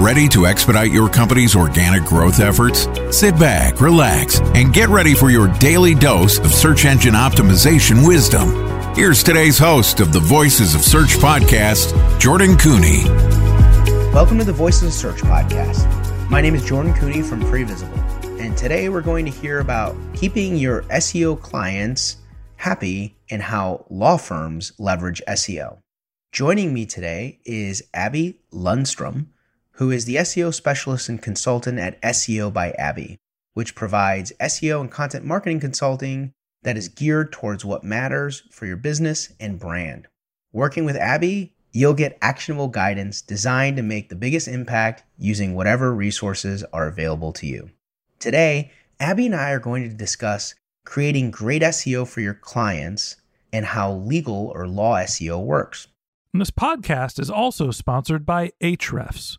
Ready to expedite your company's organic growth efforts? Sit back, relax, and get ready for your daily dose of search engine optimization wisdom. Here's today's host of the Voices of Search podcast, Jordan Koene. Welcome to the Voices of Search podcast. My name is Jordan Koene from Previsible, and today we're going to hear about keeping your SEO clients happy and how law firms leverage SEO. Joining me today is Abby Lundstrom who is the SEO specialist and consultant at SEO by Abby, which provides SEO and content marketing consulting that is geared towards what matters for your business and brand. Working with Abby, you'll get actionable guidance designed to make the biggest impact using whatever resources are available to you. Today, Abby and I are going to discuss creating great SEO for your clients and how legal or law SEO works. And this podcast is also sponsored by Ahrefs.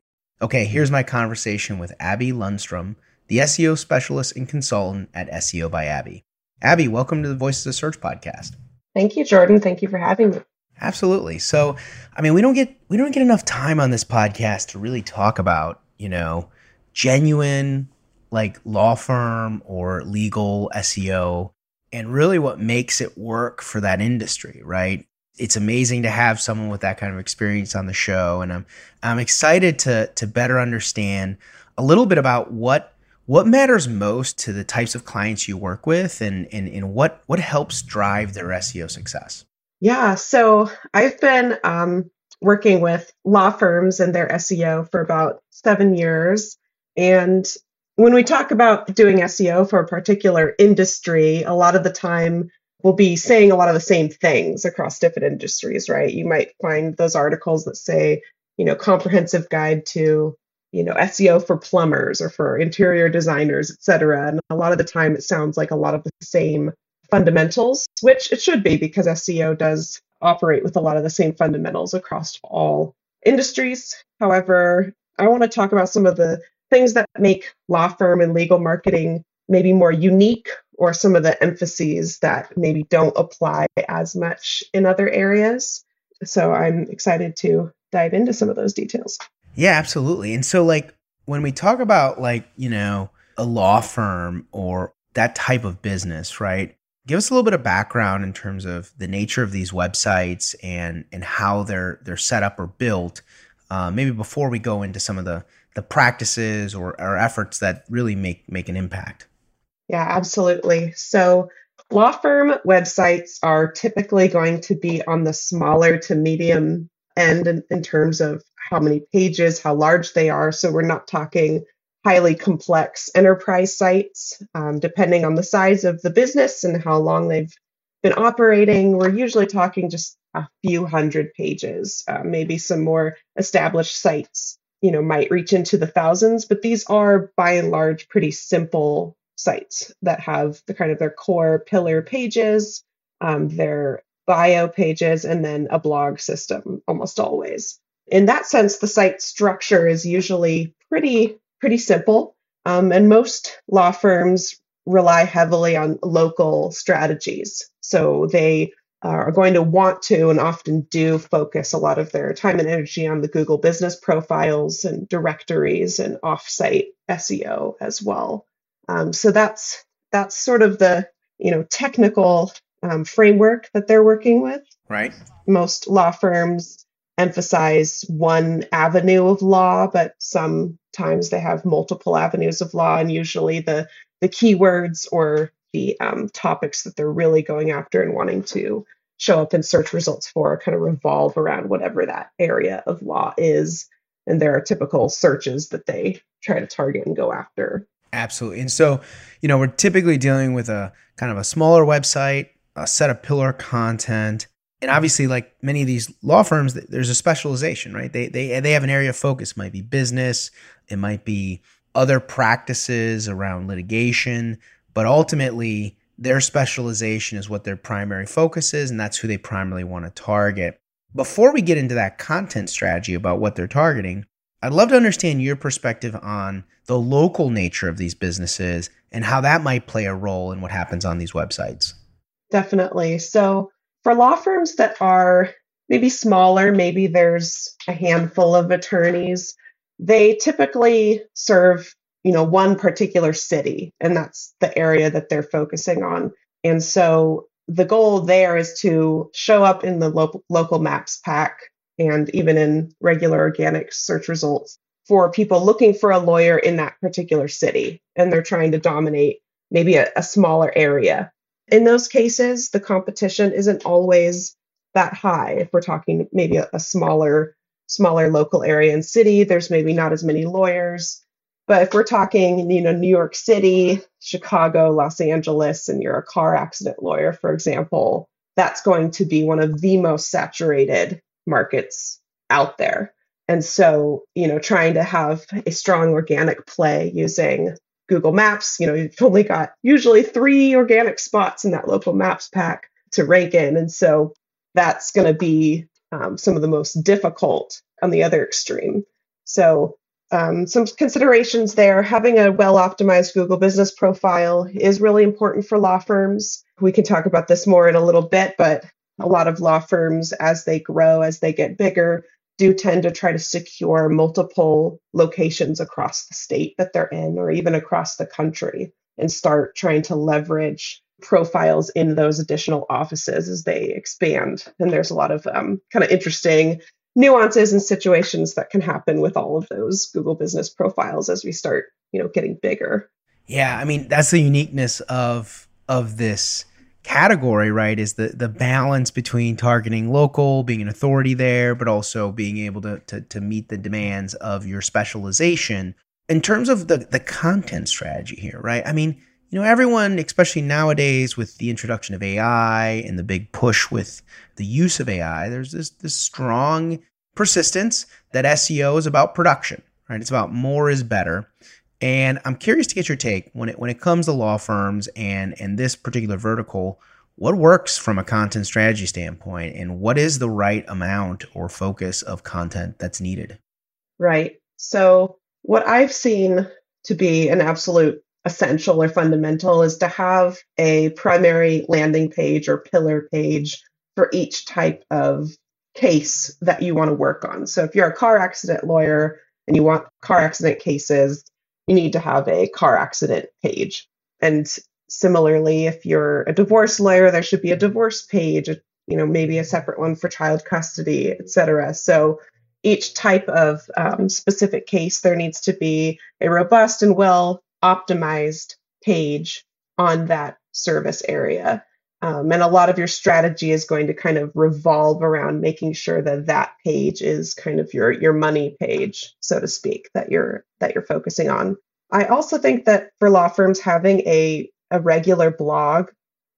Okay, here's my conversation with Abby Lundstrom, the SEO specialist and consultant at SEO by Abby. Abby, welcome to the Voices of Search podcast. Thank you, Jordan. Thank you for having me. Absolutely. So, I mean, we don't get we don't get enough time on this podcast to really talk about, you know, genuine like law firm or legal SEO and really what makes it work for that industry, right? It's amazing to have someone with that kind of experience on the show, and I'm I'm excited to to better understand a little bit about what what matters most to the types of clients you work with, and and, and what what helps drive their SEO success. Yeah, so I've been um, working with law firms and their SEO for about seven years, and when we talk about doing SEO for a particular industry, a lot of the time will be saying a lot of the same things across different industries, right? You might find those articles that say, you know, comprehensive guide to, you know, SEO for plumbers or for interior designers, et cetera. And a lot of the time it sounds like a lot of the same fundamentals, which it should be because SEO does operate with a lot of the same fundamentals across all industries. However, I want to talk about some of the things that make law firm and legal marketing maybe more unique or some of the emphases that maybe don't apply as much in other areas. So I'm excited to dive into some of those details. Yeah, absolutely. And so like when we talk about like, you know, a law firm or that type of business, right? Give us a little bit of background in terms of the nature of these websites and and how they're they're set up or built. Uh, maybe before we go into some of the the practices or, or efforts that really make make an impact. Yeah, absolutely. So, law firm websites are typically going to be on the smaller to medium end in, in, terms of how many pages, how large they are. So, we're not talking highly complex enterprise sites. Um, depending on the size of the business and how long they've been operating, we're usually talking just a few hundred pages, uh, maybe some more established sites you know, might reach into the thousands, but these are by and large pretty simple sites that have the kind of their core pillar pages, um, their bio pages, and then a blog system almost always. In that sense, the site structure is usually pretty pretty simple, um, and most law firms rely heavily on local strategies. So they are going to want to and often do focus a lot of their time and energy on the Google business profiles and directories and offsite SEO as well. Um, so that's that's sort of the you know technical um, framework that they're working with. Right. Most law firms emphasize one avenue of law, but sometimes they have multiple avenues of law, and usually the the keywords or the um, topics that they're really going after and wanting to show up in search results for kind of revolve around whatever that area of law is. And there are typical searches that they try to target and go after. Absolutely. And so, you know, we're typically dealing with a kind of a smaller website, a set of pillar content. And obviously, like many of these law firms, there's a specialization, right? They they they have an area of focus. It might be business, it might be other practices around litigation, but ultimately their specialization is what their primary focus is, and that's who they primarily want to target. Before we get into that content strategy about what they're targeting, I'd love to understand your perspective on the local nature of these businesses and how that might play a role in what happens on these websites. Definitely. So, for law firms that are maybe smaller, maybe there's a handful of attorneys, they typically serve you know one particular city and that's the area that they're focusing on and so the goal there is to show up in the local local maps pack and even in regular organic search results for people looking for a lawyer in that particular city and they're trying to dominate maybe a, a smaller area. In those cases the competition isn't always that high. If we're talking maybe a, a smaller smaller local area and city there's maybe not as many lawyers. But if we're talking, you know, New York City, Chicago, Los Angeles, and you're a car accident lawyer, for example, that's going to be one of the most saturated markets out there. And so, you know, trying to have a strong organic play using Google Maps, you know, you've only got usually three organic spots in that local maps pack to rank in. And so that's going to be um, some of the most difficult on the other extreme. So um, some considerations there. Having a well optimized Google business profile is really important for law firms. We can talk about this more in a little bit, but a lot of law firms, as they grow, as they get bigger, do tend to try to secure multiple locations across the state that they're in or even across the country and start trying to leverage profiles in those additional offices as they expand. And there's a lot of um, kind of interesting nuances and situations that can happen with all of those Google business profiles as we start, you know, getting bigger. Yeah, I mean, that's the uniqueness of of this category, right? Is the the balance between targeting local, being an authority there, but also being able to to, to meet the demands of your specialization. In terms of the the content strategy here, right? I mean, you know, everyone, especially nowadays with the introduction of AI and the big push with the use of AI, there's this this strong persistence that SEO is about production, right? It's about more is better. And I'm curious to get your take when it when it comes to law firms and and this particular vertical, what works from a content strategy standpoint and what is the right amount or focus of content that's needed? Right. So what I've seen to be an absolute essential or fundamental is to have a primary landing page or pillar page for each type of case that you want to work on. So if you're a car accident lawyer and you want car accident cases, you need to have a car accident page. And similarly, if you're a divorce lawyer, there should be a divorce page, you know, maybe a separate one for child custody, et cetera. So each type of um, specific case, there needs to be a robust and well optimized page on that service area. Um, and a lot of your strategy is going to kind of revolve around making sure that that page is kind of your your money page, so to speak, that you're that you're focusing on. I also think that for law firms having a a regular blog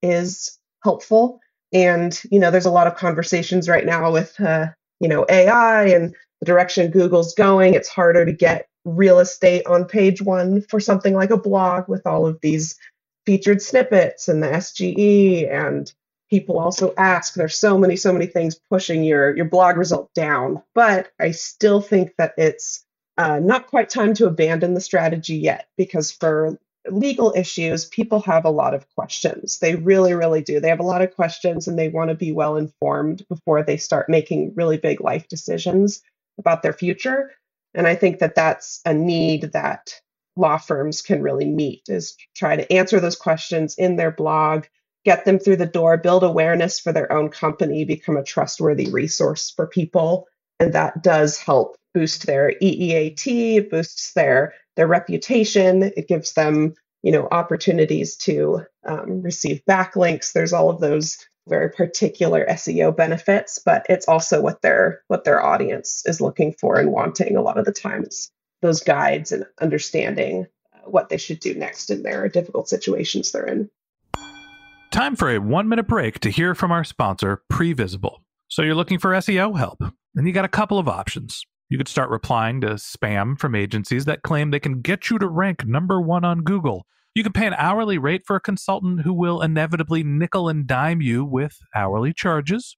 is helpful. And you know, there's a lot of conversations right now with uh, you know AI and the direction Google's going. It's harder to get real estate on page one for something like a blog with all of these featured snippets and the SGE and people also ask there's so many so many things pushing your your blog result down but i still think that it's uh, not quite time to abandon the strategy yet because for legal issues people have a lot of questions. They really really do. They have a lot of questions and they want to be well informed before they start making really big life decisions about their future and i think that that's a need that law firms can really meet is try to answer those questions in their blog get them through the door build awareness for their own company become a trustworthy resource for people and that does help boost their EEAT, boosts their their reputation. It gives them you know opportunities to um, receive backlinks. There's all of those very particular SEO benefits, but it's also what their what their audience is looking for and wanting a lot of the times. Those guides and understanding uh, what they should do next in their difficult situations they're in. Time for a one minute break to hear from our sponsor, Previsible. So you're looking for SEO help, and you got a couple of options. You could start replying to spam from agencies that claim they can get you to rank number one on Google. You can pay an hourly rate for a consultant who will inevitably nickel and dime you with hourly charges.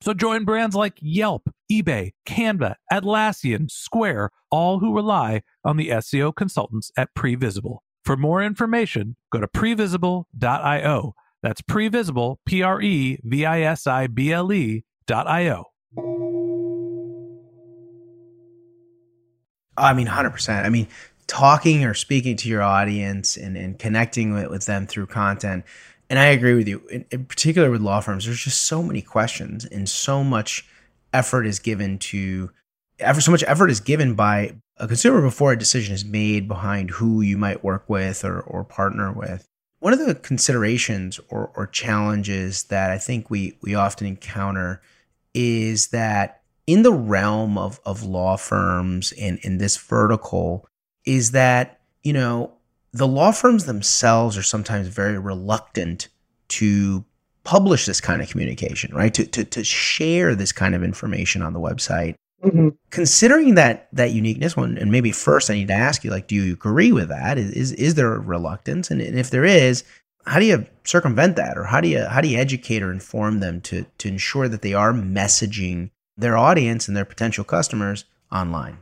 So join brands like Yelp, eBay, Canva, Atlassian, Square, all who rely on the SEO consultants at Previsible. For more information, go to previsible.io that's previsible, P R E V I S I B L E dot I O. I mean, 100%. I mean, talking or speaking to your audience and, and connecting with, with them through content. And I agree with you, in, in particular with law firms, there's just so many questions and so much effort is given to effort, so much effort is given by a consumer before a decision is made behind who you might work with or, or partner with. One of the considerations or, or challenges that I think we, we often encounter is that in the realm of, of law firms and in this vertical is that, you know, the law firms themselves are sometimes very reluctant to publish this kind of communication, right? To, to, to share this kind of information on the website. Mm-hmm. Considering that that uniqueness, one and maybe first I need to ask you, like, do you agree with that? Is is, is there a reluctance, and, and if there is, how do you circumvent that, or how do you how do you educate or inform them to to ensure that they are messaging their audience and their potential customers online?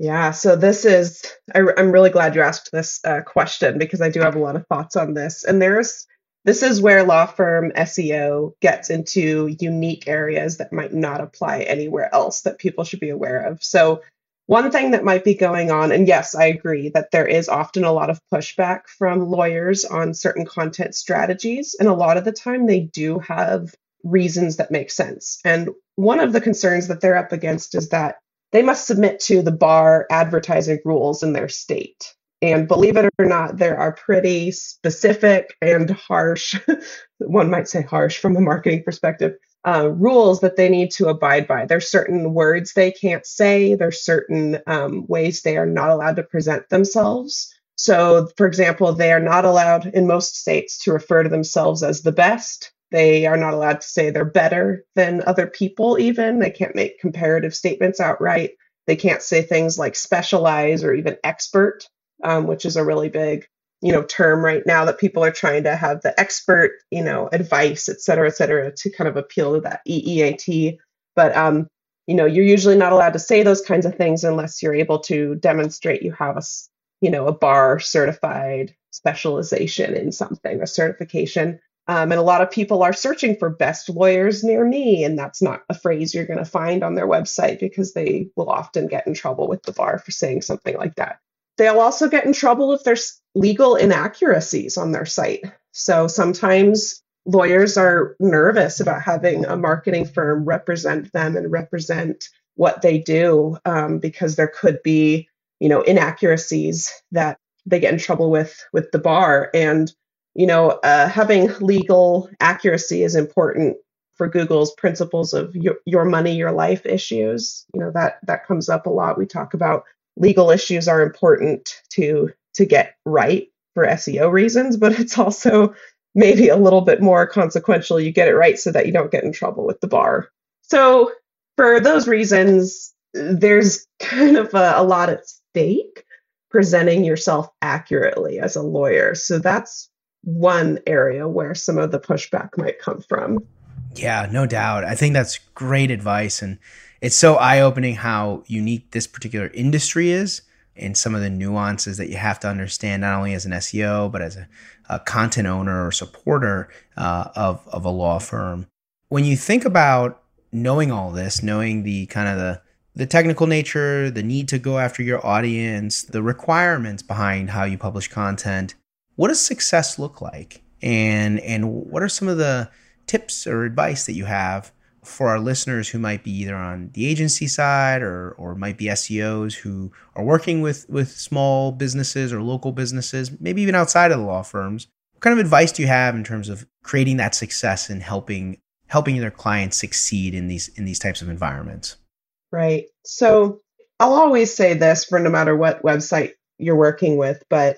Yeah, so this is I, am really glad you asked this uh, question because I do have a lot of thoughts on this, and there's this is where law firm SEO gets into unique areas that might not apply anywhere else that people should be aware of. So, one thing that might be going on, and yes, I agree that there is often a lot of pushback from lawyers on certain content strategies. And a lot of the time, they do have reasons that make sense. And one of the concerns that they're up against is that they must submit to the bar advertising rules in their state. And believe it or not, there are pretty specific and harsh, one might say harsh from a marketing perspective, uh, rules that they need to abide by. There's certain words they can't say, there's certain um, ways they are not allowed to present themselves. So, for example, they are not allowed in most states to refer to themselves as the best. They are not allowed to say they're better than other people, even. They can't make comparative statements outright. They can't say things like specialize or even expert um, which is a really big you know term right now that people are trying to have the expert you know advice et cetera et cetera to kind of appeal to that eeat but um you know you're usually not allowed to say those kinds of things unless you're able to demonstrate you have a you know a bar certified specialization in something a certification Um, and a lot of people are searching for best lawyers near me, and that's not a phrase you're going to find on their website because they will often get in trouble with the bar for saying something like that. They'll also get in trouble if there's legal inaccuracies on their site. So sometimes lawyers are nervous about having a marketing firm represent them and represent what they do um, because there could be, you know, inaccuracies that they get in trouble with with the bar and you know, uh, having legal accuracy is important for Google's principles of your, your money, your life issues. You know that that comes up a lot. We talk about legal issues are important to to get right for SEO reasons, but it's also maybe a little bit more consequential. You get it right so that you don't get in trouble with the bar. So for those reasons, there's kind of a, a lot at stake presenting yourself accurately as a lawyer. So that's one area where some of the pushback might come from. Yeah, no doubt. I think that's great advice. And it's so eye opening how unique this particular industry is and some of the nuances that you have to understand, not only as an SEO, but as a, a content owner or supporter uh, of, of a law firm. When you think about knowing all this, knowing the kind of the the technical nature, the need to go after your audience, the requirements behind how you publish content, what does success look like? And and what are some of the tips or advice that you have for our listeners who might be either on the agency side or or might be SEOs who are working with with small businesses or local businesses, maybe even outside of the law firms? What kind of advice do you have in terms of creating that success and helping helping their clients succeed in these in these types of environments? Right. So I'll always say this for no matter what website you're working with, but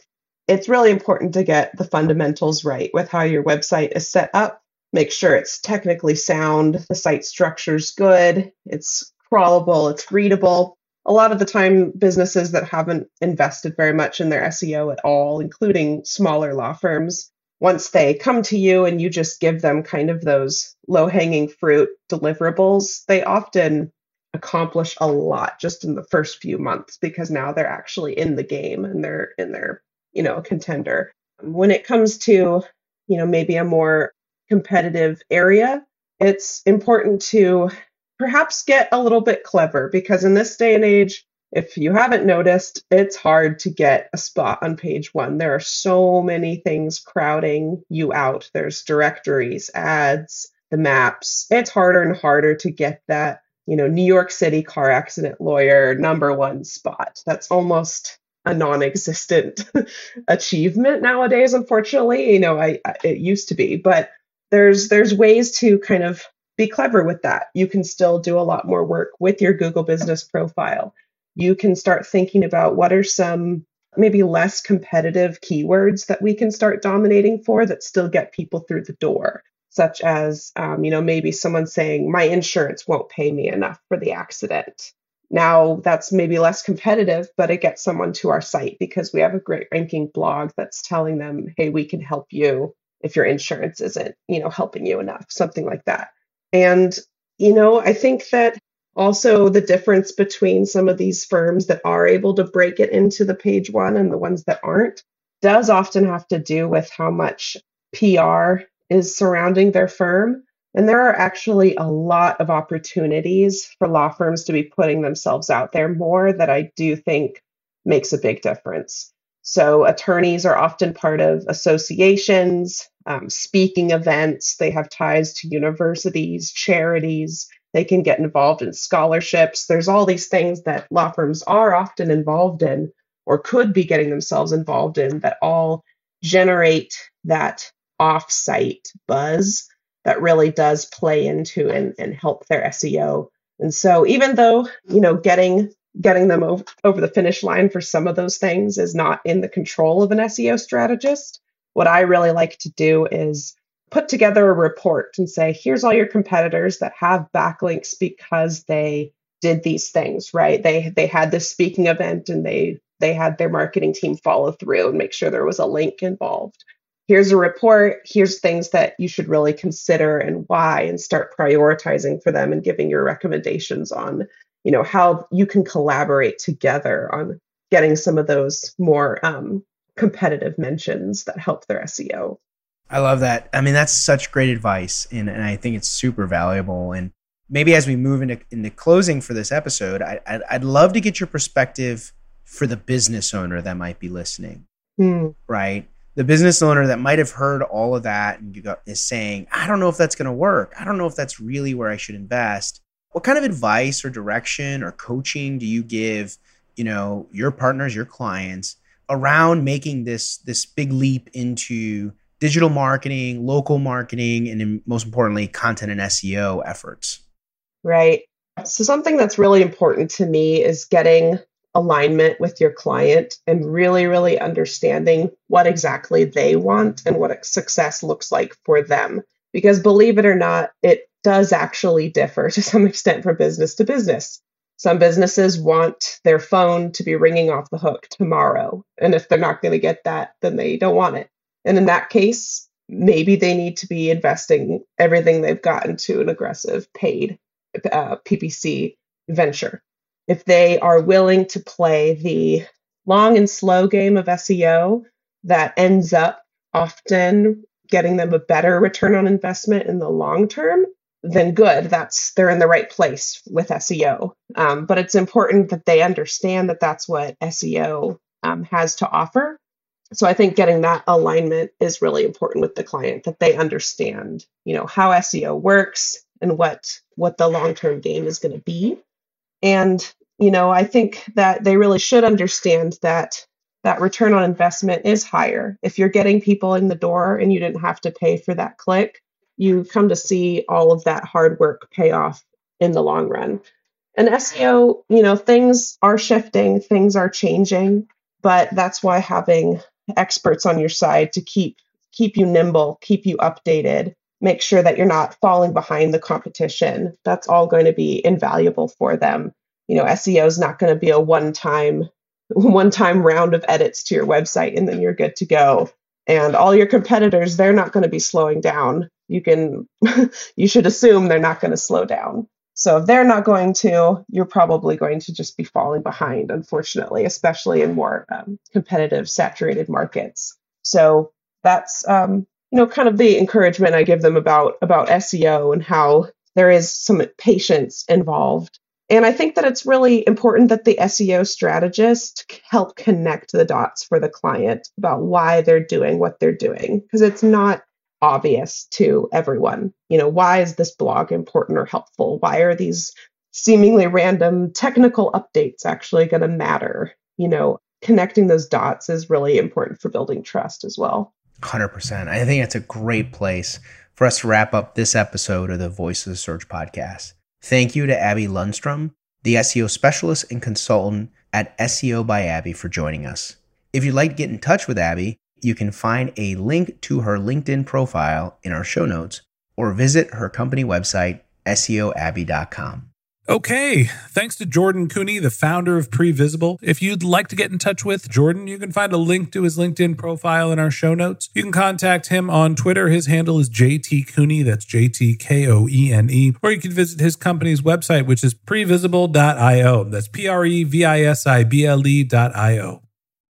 it's really important to get the fundamentals right with how your website is set up. Make sure it's technically sound, the site structure's good, it's crawlable, it's readable. A lot of the time, businesses that haven't invested very much in their SEO at all, including smaller law firms, once they come to you and you just give them kind of those low hanging fruit deliverables, they often accomplish a lot just in the first few months because now they're actually in the game and they're in their you know, a contender. When it comes to, you know, maybe a more competitive area, it's important to perhaps get a little bit clever because in this day and age, if you haven't noticed, it's hard to get a spot on page one. There are so many things crowding you out. There's directories, ads, the maps. It's harder and harder to get that, you know, New York City car accident lawyer number one spot. That's almost a non-existent achievement nowadays unfortunately. You know I, I, it used to be but there's there's ways to kind of be clever with that. You can still do a lot more work with your google business profile. You can start thinking about what are some maybe less competitive keywords that we can start dominating for that still get people through the door such as um, you know maybe someone saying my insurance won't pay me enough for the accident now that's maybe less competitive, but it gets someone to our site because we have a great ranking blog that's telling them, hey, we can help you if your insurance isn't, you know, helping you enough, something like that. And, you know, I think that also the difference between some of these firms that are able to break it into the page one and the ones that aren't does often have to do with how much PR is surrounding their firm. And there are actually a lot of opportunities for law firms to be putting themselves out there more that I do think makes a big difference. So, attorneys are often part of associations, um, speaking events. They have ties to universities, charities. They can get involved in scholarships. There's all these things that law firms are often involved in or could be getting themselves involved in that all generate that off-site buzz that really does play into and, and help their SEO. And so even though, you know, getting getting them over, over the finish line for some of those things is not in the control of an SEO strategist, what I really like to do is put together a report and say, here's all your competitors that have backlinks because they did these things, right? They they had this speaking event and they they had their marketing team follow through and make sure there was a link involved here's a report, here's things that you should really consider and why, and start prioritizing for them and giving your recommendations on, you know, how you can collaborate together on getting some of those more um, competitive mentions that help their SEO. I love that. I mean, that's such great advice, and, and I think it's super valuable. And maybe as we move into into closing for this episode, I, I'd, I'd love to get your perspective for the business owner that might be listening, Mm. right? The business owner that might have heard all of that and you go, is saying, I don't know if that's going to work. I don't know if that's really where I should invest. What kind of advice or direction or coaching do you give, you know, your partners, your clients around making this this big leap into digital marketing, local marketing, and most importantly, content and SEO efforts? Right. So, something that's really important to me is getting alignment with your client and really, really understanding what exactly they want and what success looks like for them. Because believe it or not, it does actually differ to some extent from business to business. Some businesses want their phone to be ringing off the hook tomorrow. And if they're not going to get that, then they don't want it. And in that case, maybe they need to be investing everything they've got into an aggressive paid uh, PPC venture. If they are willing to play the long and slow game of SEO that ends up often getting them a better return on investment in the long term, then good. That's they're in the right place with SEO. Um, but it's important that they understand that that's what SEO um, has to offer. So I think getting that alignment is really important with the client that they understand, you know, how SEO works and what what the long term game is going to be. And you know, I think that they really should understand that that return on investment is higher. If you're getting people in the door and you didn't have to pay for that click, you come to see all of that hard work pay off in the long run. And SEO, you know, things are shifting, things are changing, but that's why having experts on your side to keep keep you nimble, keep you updated, make sure that you're not falling behind the competition. That's all going to be invaluable for them. You know, SEO is not going to be a one-time one-time round of edits to your website and then you're good to go. And all your competitors, they're not going to be slowing down. You can you should assume they're not going to slow down. So if they're not going to, you're probably going to just be falling behind, unfortunately, especially in more um, competitive, saturated markets. So that's um, you know kind of the encouragement I give them about about SEO and how there is some patience involved. And I think that it's really important that the SEO strategist help connect the dots for the client about why they're doing what they're doing because it's not obvious to everyone. You know, why is this blog important or helpful? Why are these seemingly random technical updates actually going to matter? You know, connecting those dots is really important for building trust as well. 100%. I think it's a great place for us to wrap up this episode of the Voice of the Search podcast. Thank you to Abby Lundstrom, the SEO specialist and consultant at SEO by Abby, for joining us. If you'd like to get in touch with Abby, you can find a link to her LinkedIn profile in our show notes or visit her company website, SEOabby.com. Okay, thanks to Jordan Koene, the founder of Previsible. If you'd like to get in touch with Jordan, you can find a link to his LinkedIn profile in our show notes. You can contact him on Twitter. His handle is JT Koene, that's J T K O E N E. Or you can visit his company's website, which is previsible.io. That's P R E V I S I B L E.io.